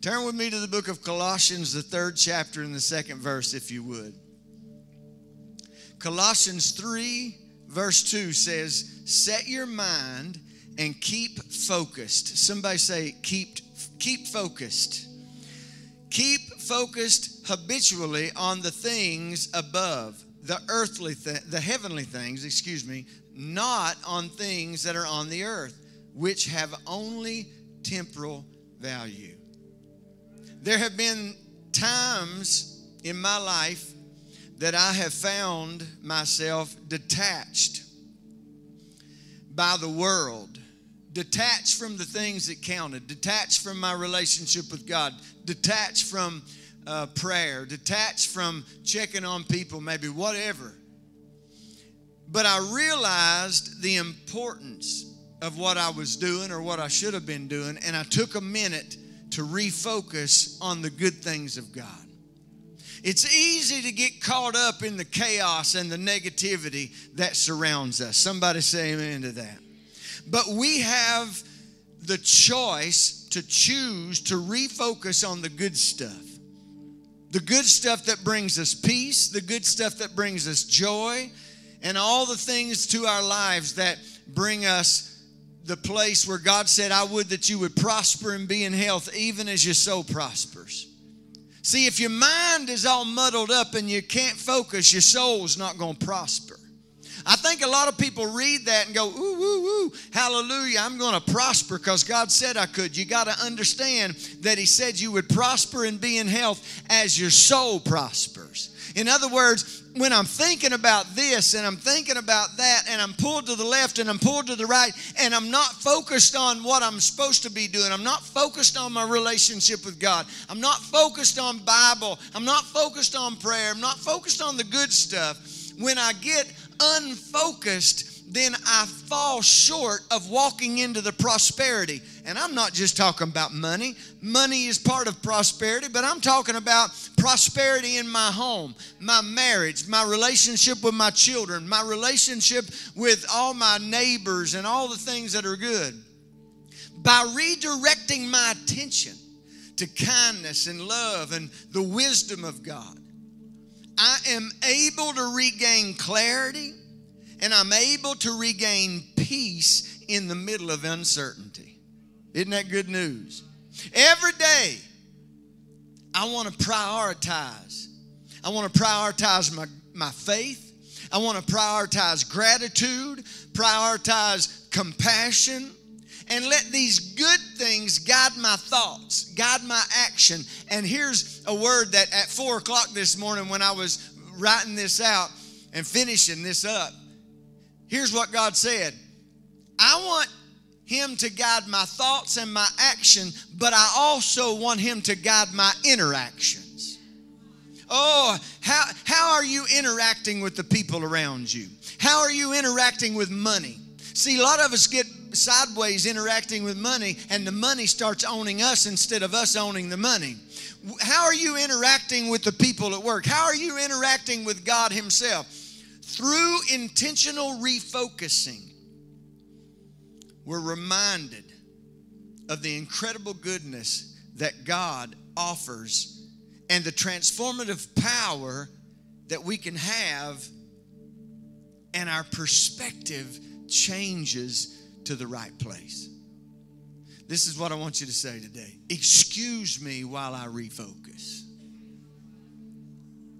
Turn with me to the book of Colossians, the third chapter and the second verse, if you would. Colossians 3, verse 2 says, Set your mind and keep focused. Somebody say, keep, keep focused. Keep focused habitually on the things above, the earthly, th- the heavenly things, excuse me, not on things that are on the earth, which have only temporal value. There have been times in my life that I have found myself detached by the world, detached from the things that counted, detached from my relationship with God, detached from uh, prayer, detached from checking on people, maybe whatever. But I realized the importance of what I was doing or what I should have been doing, and I took a minute to refocus on the good things of God. It's easy to get caught up in the chaos and the negativity that surrounds us. Somebody say amen to that. But we have the choice to choose to refocus on the good stuff. The good stuff that brings us peace, the good stuff that brings us joy, and all the things to our lives that bring us the place where God said, I would that you would prosper and be in health, even as your soul prospers. See, if your mind is all muddled up and you can't focus, your soul's not going to prosper. I think a lot of people read that and go, ooh, ooh, ooh, hallelujah, I'm going to prosper because God said I could. You got to understand that He said you would prosper and be in health as your soul prospers. In other words, when I'm thinking about this and I'm thinking about that and I'm pulled to the left and I'm pulled to the right and I'm not focused on what I'm supposed to be doing, I'm not focused on my relationship with God, I'm not focused on Bible, I'm not focused on prayer, I'm not focused on the good stuff. When I get unfocused, then I fall short of walking into the prosperity. And I'm not just talking about money. Money is part of prosperity, but I'm talking about prosperity in my home, my marriage, my relationship with my children, my relationship with all my neighbors, and all the things that are good. By redirecting my attention to kindness and love and the wisdom of God, I am able to regain clarity and I'm able to regain peace in the middle of uncertainty. Isn't that good news? Every day, I want to prioritize. I want to prioritize my, my faith. I want to prioritize gratitude, prioritize compassion, and let these good things guide my thoughts, guide my action. And here's a word that at four o'clock this morning, when I was writing this out and finishing this up, Here's what God said I want Him to guide my thoughts and my action, but I also want Him to guide my interactions. Oh, how, how are you interacting with the people around you? How are you interacting with money? See, a lot of us get sideways interacting with money, and the money starts owning us instead of us owning the money. How are you interacting with the people at work? How are you interacting with God Himself? Through intentional refocusing, we're reminded of the incredible goodness that God offers and the transformative power that we can have, and our perspective changes to the right place. This is what I want you to say today. Excuse me while I refocus.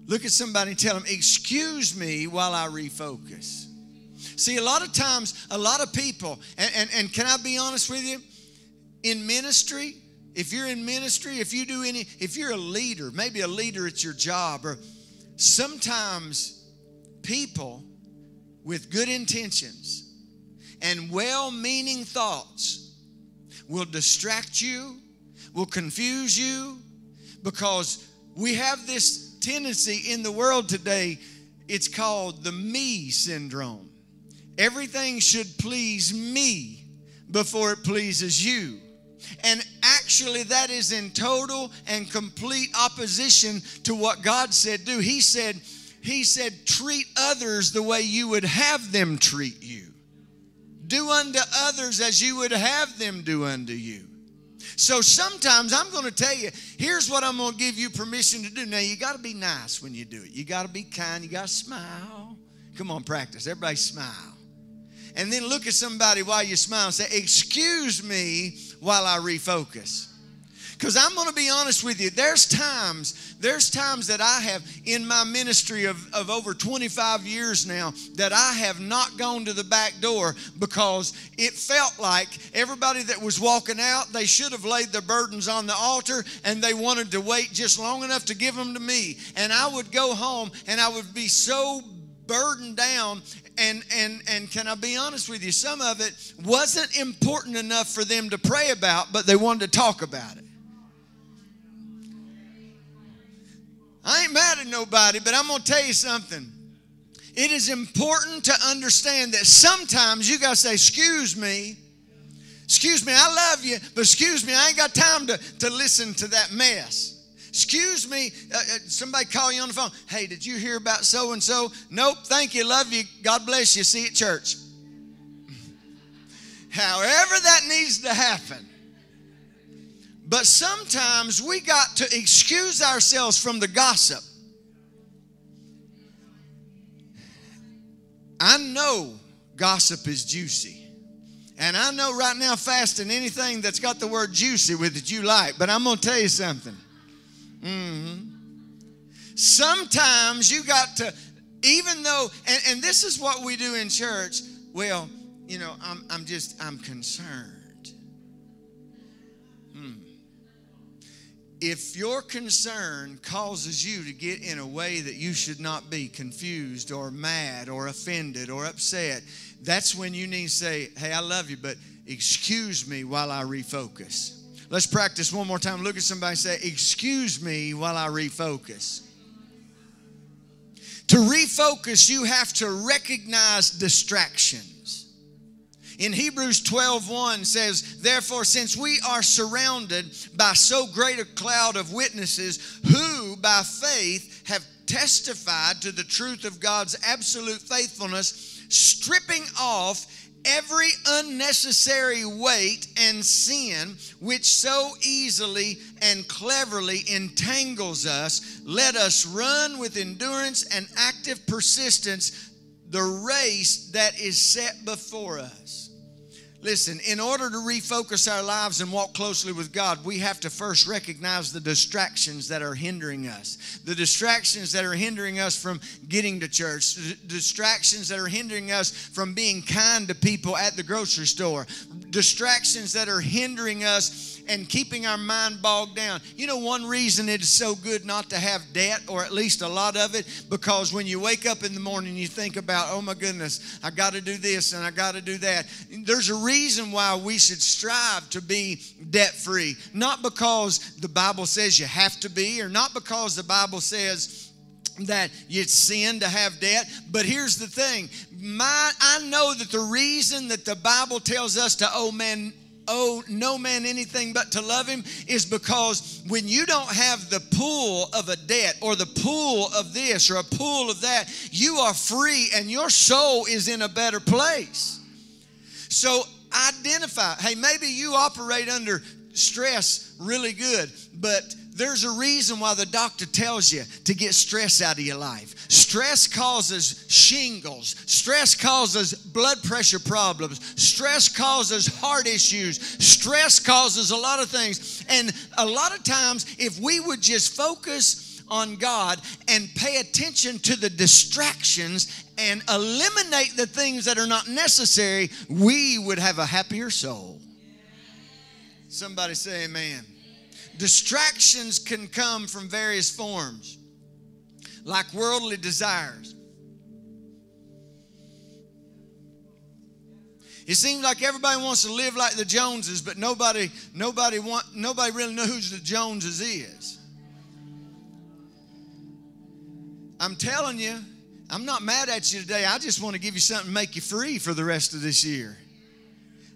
Look at somebody and tell them, Excuse me while I refocus. See, a lot of times, a lot of people, and, and, and can I be honest with you? In ministry, if you're in ministry, if you do any, if you're a leader, maybe a leader at your job, or sometimes people with good intentions and well meaning thoughts will distract you, will confuse you, because we have this tendency in the world today, it's called the me syndrome. Everything should please me before it pleases you. And actually, that is in total and complete opposition to what God said do. He said, He said, treat others the way you would have them treat you. Do unto others as you would have them do unto you. So sometimes I'm going to tell you, here's what I'm going to give you permission to do. Now, you got to be nice when you do it. You got to be kind. You got to smile. Come on, practice. Everybody smile. And then look at somebody while you smile and say, Excuse me while I refocus. Because I'm going to be honest with you, there's times, there's times that I have in my ministry of, of over 25 years now that I have not gone to the back door because it felt like everybody that was walking out, they should have laid their burdens on the altar and they wanted to wait just long enough to give them to me. And I would go home and I would be so burdened down and and and can I be honest with you some of it wasn't important enough for them to pray about but they wanted to talk about it I ain't mad at nobody, but I'm going to tell you something. It is important to understand that sometimes you got to say, Excuse me. Excuse me, I love you, but excuse me, I ain't got time to, to listen to that mess. Excuse me, uh, uh somebody call you on the phone. Hey, did you hear about so and so? Nope, thank you, love you, God bless you, see you at church. However, that needs to happen. But sometimes we got to excuse ourselves from the gossip. I know gossip is juicy. And I know right now, fasting, anything that's got the word juicy with it, you like. But I'm going to tell you something. Mm-hmm. Sometimes you got to, even though, and, and this is what we do in church, well, you know, I'm, I'm just, I'm concerned. If your concern causes you to get in a way that you should not be confused or mad or offended or upset, that's when you need to say, Hey, I love you, but excuse me while I refocus. Let's practice one more time. Look at somebody and say, Excuse me while I refocus. To refocus, you have to recognize distraction in Hebrews 12 1 says, Therefore, since we are surrounded by so great a cloud of witnesses who by faith have testified to the truth of God's absolute faithfulness, stripping off every unnecessary weight and sin which so easily and cleverly entangles us, let us run with endurance and active persistence the race that is set before us. Listen, in order to refocus our lives and walk closely with God, we have to first recognize the distractions that are hindering us. The distractions that are hindering us from getting to church, distractions that are hindering us from being kind to people at the grocery store, distractions that are hindering us and keeping our mind bogged down. You know, one reason it is so good not to have debt, or at least a lot of it, because when you wake up in the morning, you think about, oh my goodness, I got to do this and I got to do that. There's a reason why we should strive to be debt free, not because the Bible says you have to be, or not because the Bible says, that it's sin to have debt. But here's the thing. My I know that the reason that the Bible tells us to owe man owe no man anything but to love him is because when you don't have the pull of a debt or the pull of this or a pull of that, you are free and your soul is in a better place. So identify hey, maybe you operate under stress really good, but there's a reason why the doctor tells you to get stress out of your life. Stress causes shingles. Stress causes blood pressure problems. Stress causes heart issues. Stress causes a lot of things. And a lot of times, if we would just focus on God and pay attention to the distractions and eliminate the things that are not necessary, we would have a happier soul. Somebody say amen. Distractions can come from various forms like worldly desires. It seems like everybody wants to live like the Joneses, but nobody, nobody want, nobody really knows who the Joneses is. I'm telling you, I'm not mad at you today. I just want to give you something to make you free for the rest of this year.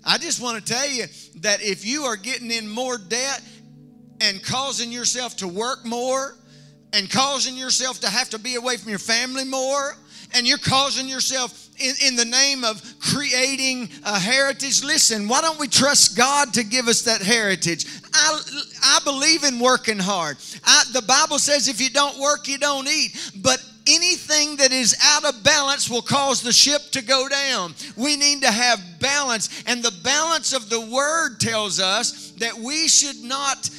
I just want to tell you that if you are getting in more debt and causing yourself to work more and causing yourself to have to be away from your family more and you're causing yourself in, in the name of creating a heritage. Listen, why don't we trust God to give us that heritage? I, I believe in working hard. I, the Bible says if you don't work, you don't eat. But anything that is out of balance will cause the ship to go down. We need to have balance. And the balance of the word tells us that we should not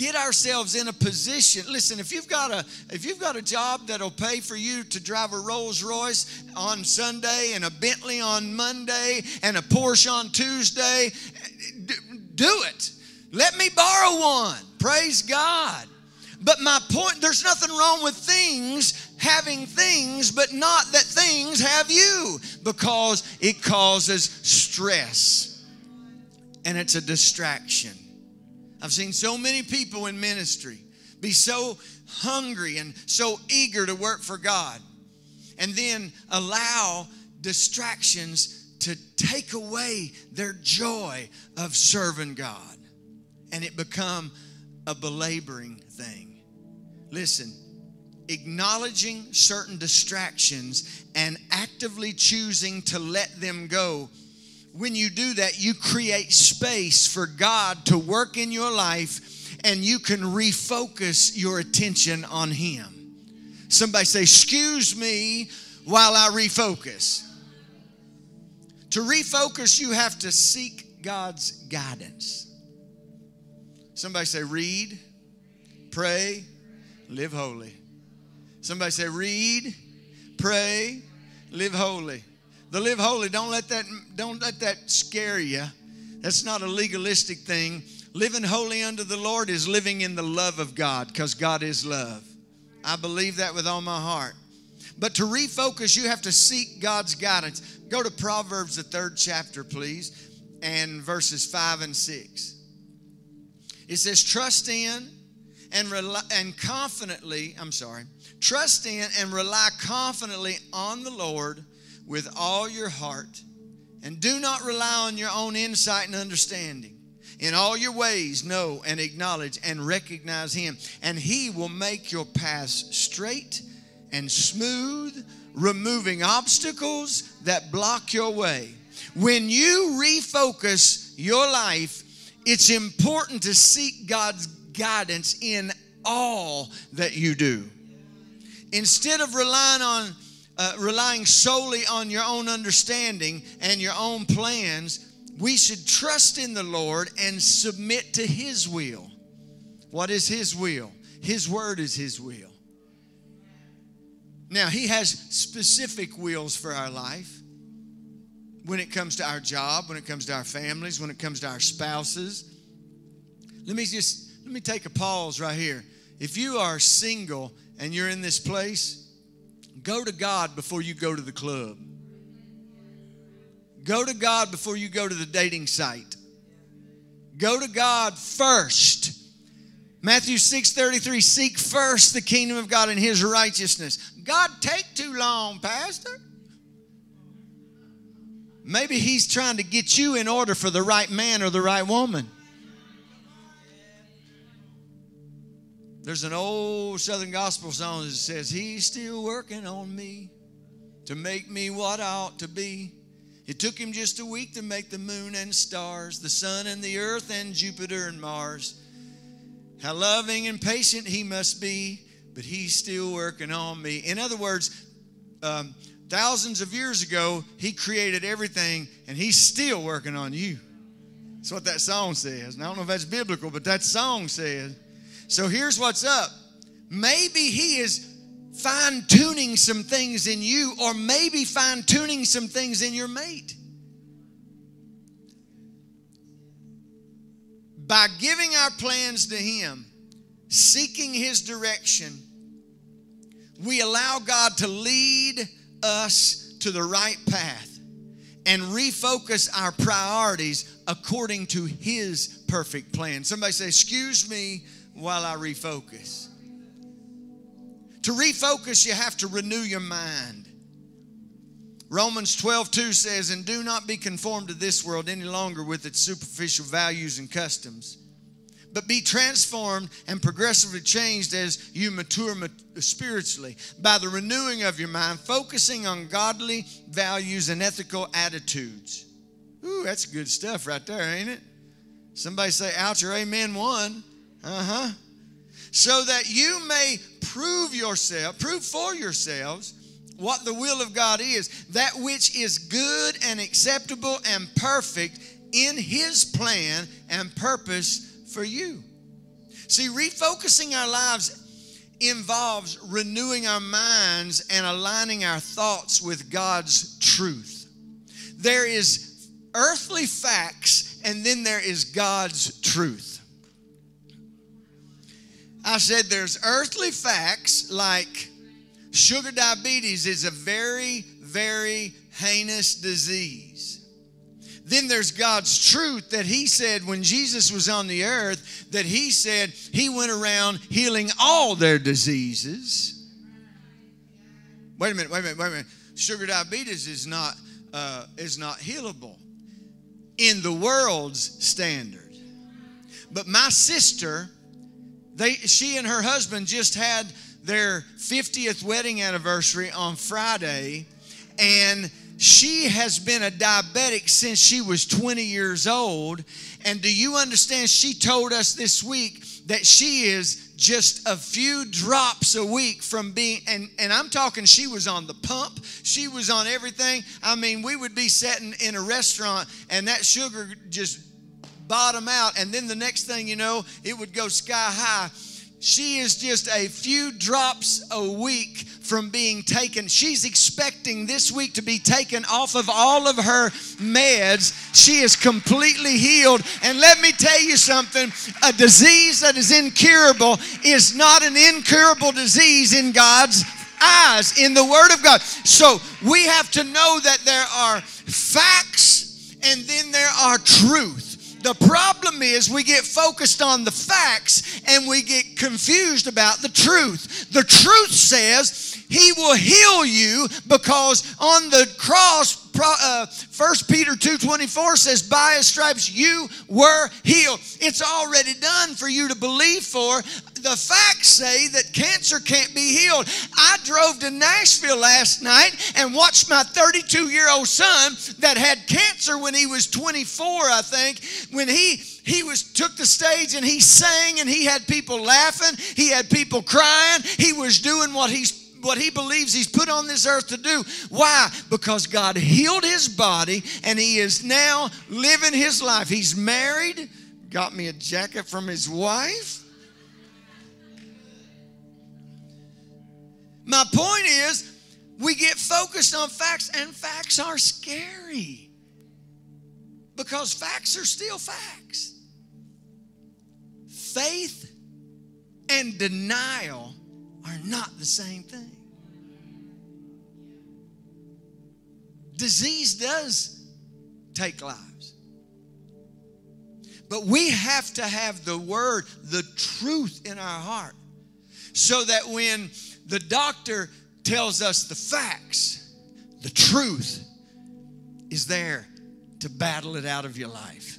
get ourselves in a position listen if you've got a if you've got a job that'll pay for you to drive a rolls royce on sunday and a bentley on monday and a porsche on tuesday do it let me borrow one praise god but my point there's nothing wrong with things having things but not that things have you because it causes stress and it's a distraction I've seen so many people in ministry be so hungry and so eager to work for God and then allow distractions to take away their joy of serving God and it become a belaboring thing. Listen, acknowledging certain distractions and actively choosing to let them go when you do that, you create space for God to work in your life and you can refocus your attention on Him. Somebody say, Excuse me while I refocus. To refocus, you have to seek God's guidance. Somebody say, Read, pray, live holy. Somebody say, Read, pray, live holy. The live holy, don't let that don't let that scare you. That's not a legalistic thing. Living holy unto the Lord is living in the love of God because God is love. I believe that with all my heart. But to refocus, you have to seek God's guidance. Go to Proverbs, the third chapter, please, and verses five and six. It says, Trust in and, rely, and confidently, I'm sorry, trust in and rely confidently on the Lord with all your heart and do not rely on your own insight and understanding. In all your ways, know and acknowledge and recognize Him, and He will make your paths straight and smooth, removing obstacles that block your way. When you refocus your life, it's important to seek God's guidance in all that you do. Instead of relying on uh, relying solely on your own understanding and your own plans, we should trust in the Lord and submit to His will. What is His will? His word is His will. Now, He has specific wills for our life when it comes to our job, when it comes to our families, when it comes to our spouses. Let me just let me take a pause right here. If you are single and you're in this place, Go to God before you go to the club. Go to God before you go to the dating site. Go to God first. Matthew 6 33, seek first the kingdom of God and his righteousness. God, take too long, Pastor. Maybe he's trying to get you in order for the right man or the right woman. There's an old Southern gospel song that says, He's still working on me to make me what I ought to be. It took him just a week to make the moon and stars, the sun and the earth and Jupiter and Mars. How loving and patient he must be, but he's still working on me. In other words, um, thousands of years ago, he created everything and he's still working on you. That's what that song says. And I don't know if that's biblical, but that song says. So here's what's up. Maybe He is fine tuning some things in you, or maybe fine tuning some things in your mate. By giving our plans to Him, seeking His direction, we allow God to lead us to the right path and refocus our priorities according to His perfect plan. Somebody say, Excuse me while I refocus. To refocus, you have to renew your mind. Romans 12, 2 says, And do not be conformed to this world any longer with its superficial values and customs, but be transformed and progressively changed as you mature spiritually by the renewing of your mind, focusing on godly values and ethical attitudes. Ooh, that's good stuff right there, ain't it? Somebody say, ouch or amen one. Uh huh. So that you may prove yourself, prove for yourselves what the will of God is, that which is good and acceptable and perfect in His plan and purpose for you. See, refocusing our lives involves renewing our minds and aligning our thoughts with God's truth. There is earthly facts, and then there is God's truth. I said there's earthly facts like sugar diabetes is a very, very heinous disease. Then there's God's truth that He said when Jesus was on the earth, that He said He went around healing all their diseases. Wait a minute, wait a minute, wait a minute. Sugar diabetes is not, uh, is not healable in the world's standard. But my sister, they, she and her husband just had their 50th wedding anniversary on Friday, and she has been a diabetic since she was 20 years old. And do you understand? She told us this week that she is just a few drops a week from being, and, and I'm talking, she was on the pump, she was on everything. I mean, we would be sitting in a restaurant and that sugar just bottom out, and then the next thing you know, it would go sky high. She is just a few drops a week from being taken. She's expecting this week to be taken off of all of her meds. She is completely healed. And let me tell you something a disease that is incurable is not an incurable disease in God's eyes, in the Word of God. So we have to know that there are facts and then there are truth. The problem is we get focused on the facts and we get confused about the truth. The truth says he will heal you because on the cross, uh, 1 Peter 2.24 says, by his stripes you were healed. It's already done for you to believe for. The facts say that cancer can't be healed. I drove to Nashville last night and watched my 32 year old son that had cancer when he was 24, I think, when he he was took the stage and he sang and he had people laughing he had people crying he was doing what he's what he believes he's put on this earth to do. Why? Because God healed his body and he is now living his life. He's married, got me a jacket from his wife. My point is, we get focused on facts, and facts are scary because facts are still facts. Faith and denial are not the same thing. Disease does take lives. But we have to have the word, the truth in our heart, so that when the doctor tells us the facts, the truth is there to battle it out of your life.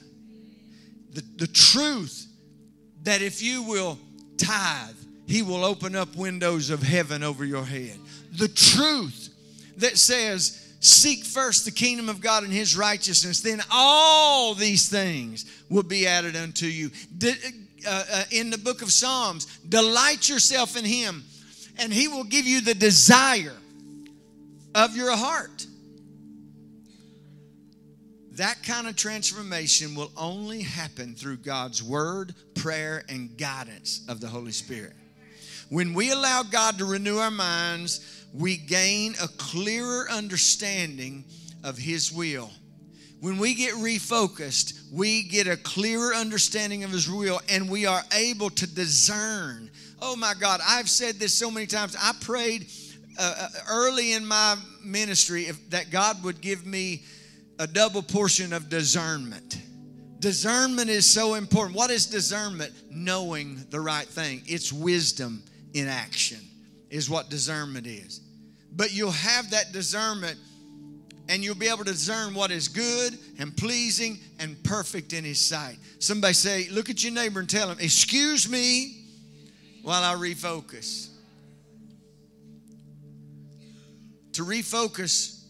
The, the truth that if you will tithe, he will open up windows of heaven over your head. The truth that says, Seek first the kingdom of God and his righteousness, then all these things will be added unto you. Uh, uh, in the book of Psalms, delight yourself in him, and he will give you the desire of your heart. That kind of transformation will only happen through God's word, prayer, and guidance of the Holy Spirit. When we allow God to renew our minds, we gain a clearer understanding of His will. When we get refocused, we get a clearer understanding of His will and we are able to discern. Oh my God, I've said this so many times. I prayed uh, uh early in my ministry if, that God would give me a double portion of discernment. Discernment is so important. What is discernment? Knowing the right thing, it's wisdom in action, is what discernment is. But you'll have that discernment and you'll be able to discern what is good and pleasing and perfect in His sight. Somebody say, Look at your neighbor and tell him, Excuse me while I refocus. To refocus,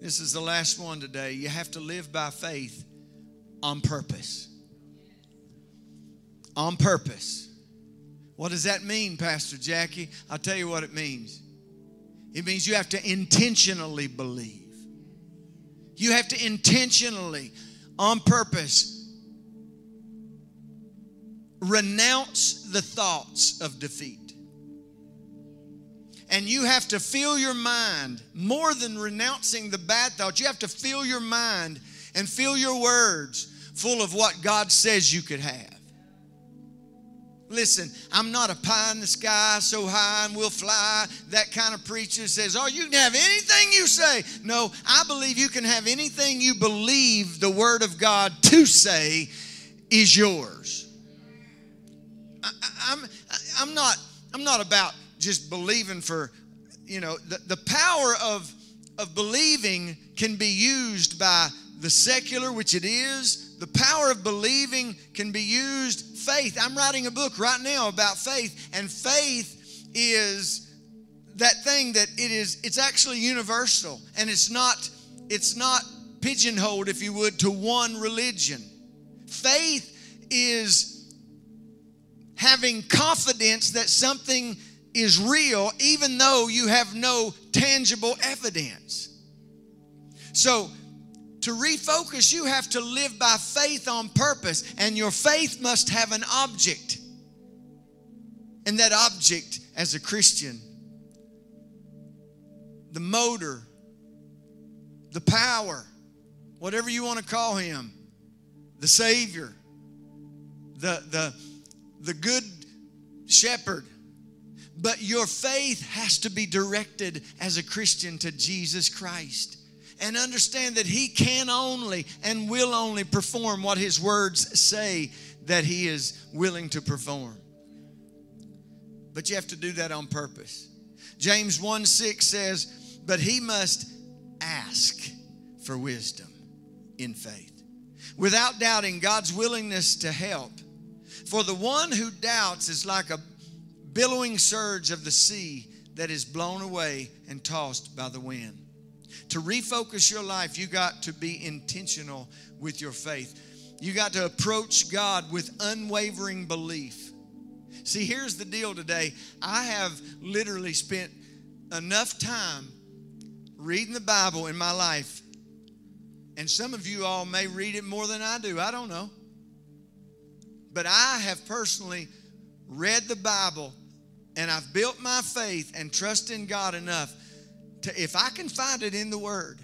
this is the last one today. You have to live by faith on purpose. On purpose. What does that mean, Pastor Jackie? I'll tell you what it means. It means you have to intentionally believe. You have to intentionally, on purpose, renounce the thoughts of defeat. And you have to fill your mind, more than renouncing the bad thoughts, you have to fill your mind and fill your words full of what God says you could have. Listen, I'm not a pie in the sky so high and we'll fly. That kind of preacher says, Oh, you can have anything you say. No, I believe you can have anything you believe the Word of God to say is yours. I, I'm, I'm, not, I'm not about just believing for, you know, the, the power of, of believing can be used by the secular, which it is, the power of believing can be used. Faith, I'm writing a book right now about faith, and faith is that thing that it is it's actually universal and it's not it's not pigeonholed if you would to one religion. Faith is having confidence that something is real even though you have no tangible evidence. So to refocus, you have to live by faith on purpose, and your faith must have an object. And that object, as a Christian, the motor, the power, whatever you want to call him, the Savior, the, the, the good shepherd. But your faith has to be directed as a Christian to Jesus Christ and understand that He can only and will only perform what His words say that He is willing to perform. But you have to do that on purpose. James 1 6 says, But he must ask for wisdom in faith, without doubting God's willingness to help. For the one who doubts is like a billowing surge of the sea that is blown away and tossed by the wind. To refocus your life, you got to be intentional with your faith. You got to approach God with unwavering belief. See, here's the deal today. I have literally spent enough time reading the Bible in my life, and some of you all may read it more than I do. I don't know. But I have personally read the Bible and I've built my faith and trust in God enough to, if I can find it in the Word,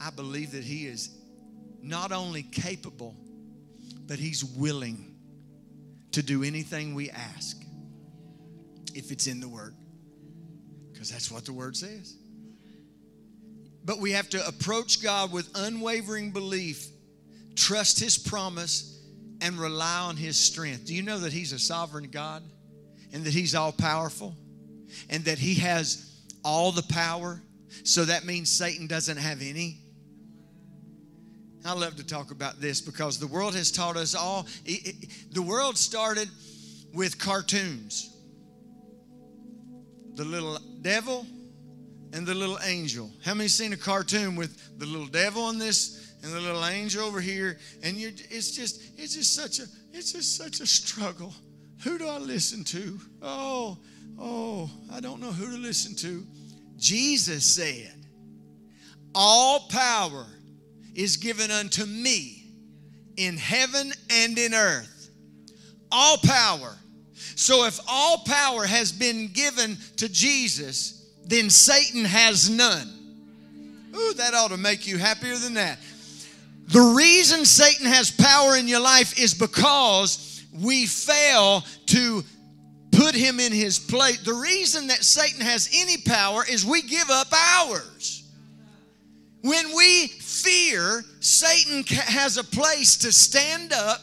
I believe that He is not only capable, but He's willing to do anything we ask if it's in the Word. Because that's what the Word says. But we have to approach God with unwavering belief, trust His promise, and rely on His strength. Do you know that He's a sovereign God and that He's all powerful and that He has all the power. So that means Satan doesn't have any. I love to talk about this because the world has taught us all. the world started with cartoons the little devil and the little angel. How many seen a cartoon with the little devil on this and the little angel over here? And you it's just it's just such a it's just such a struggle. Who do I listen to? Oh, Oh, I don't know who to listen to. Jesus said, All power is given unto me in heaven and in earth. All power. So if all power has been given to Jesus, then Satan has none. Ooh, that ought to make you happier than that. The reason Satan has power in your life is because we fail to put him in his place. The reason that Satan has any power is we give up ours. When we fear, Satan has a place to stand up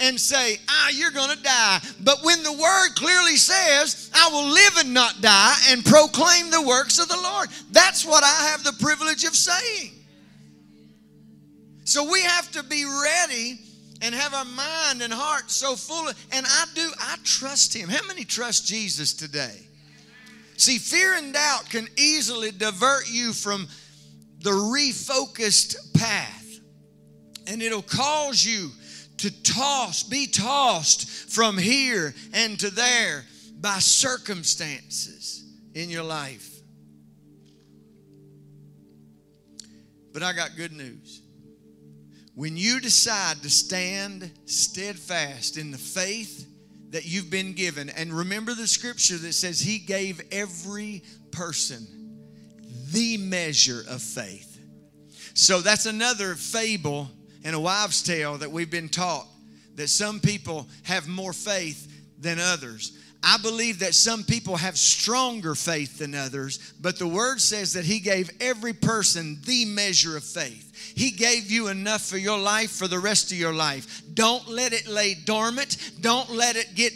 and say, ah, you're going to die. But when the word clearly says, I will live and not die and proclaim the works of the Lord, that's what I have the privilege of saying. So we have to be ready and have our mind and heart so full of, and I do, I trust Him. How many trust Jesus today? See, fear and doubt can easily divert you from the refocused path, and it'll cause you to toss, be tossed from here and to there by circumstances in your life. But I got good news. When you decide to stand steadfast in the faith that you've been given, and remember the scripture that says He gave every person the measure of faith. So that's another fable and a wives' tale that we've been taught that some people have more faith than others. I believe that some people have stronger faith than others, but the word says that He gave every person the measure of faith. He gave you enough for your life for the rest of your life. Don't let it lay dormant. Don't let it get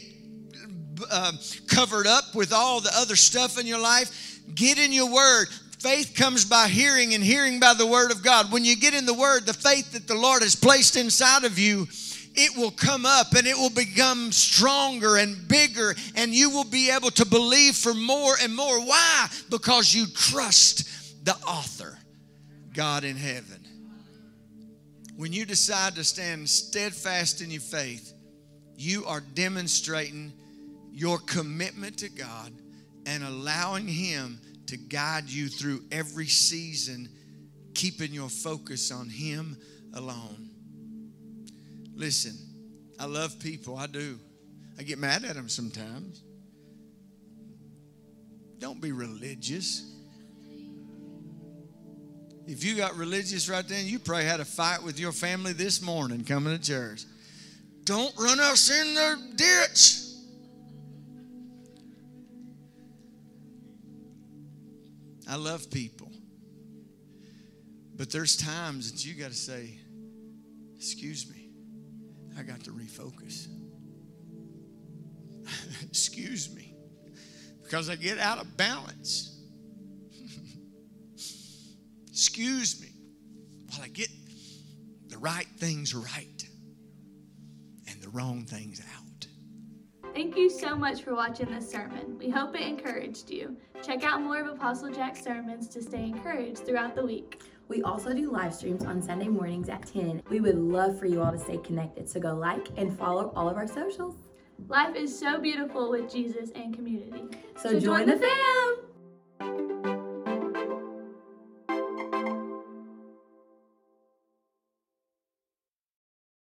uh, covered up with all the other stuff in your life. Get in your word. Faith comes by hearing, and hearing by the word of God. When you get in the word, the faith that the Lord has placed inside of you, it will come up and it will become stronger and bigger, and you will be able to believe for more and more. Why? Because you trust the author, God in heaven. When you decide to stand steadfast in your faith, you are demonstrating your commitment to God and allowing Him to guide you through every season, keeping your focus on Him alone. Listen, I love people, I do. I get mad at them sometimes. Don't be religious. If you got religious right then, you probably had a fight with your family this morning coming to church. Don't run us in the ditch. I love people. But there's times that you got to say, Excuse me, I got to refocus. Excuse me, because I get out of balance. Excuse me while I get the right things right and the wrong things out. Thank you so much for watching this sermon. We hope it encouraged you. Check out more of Apostle Jack's sermons to stay encouraged throughout the week. We also do live streams on Sunday mornings at 10. We would love for you all to stay connected, so go like and follow all of our socials. Life is so beautiful with Jesus and community. So, join the fam!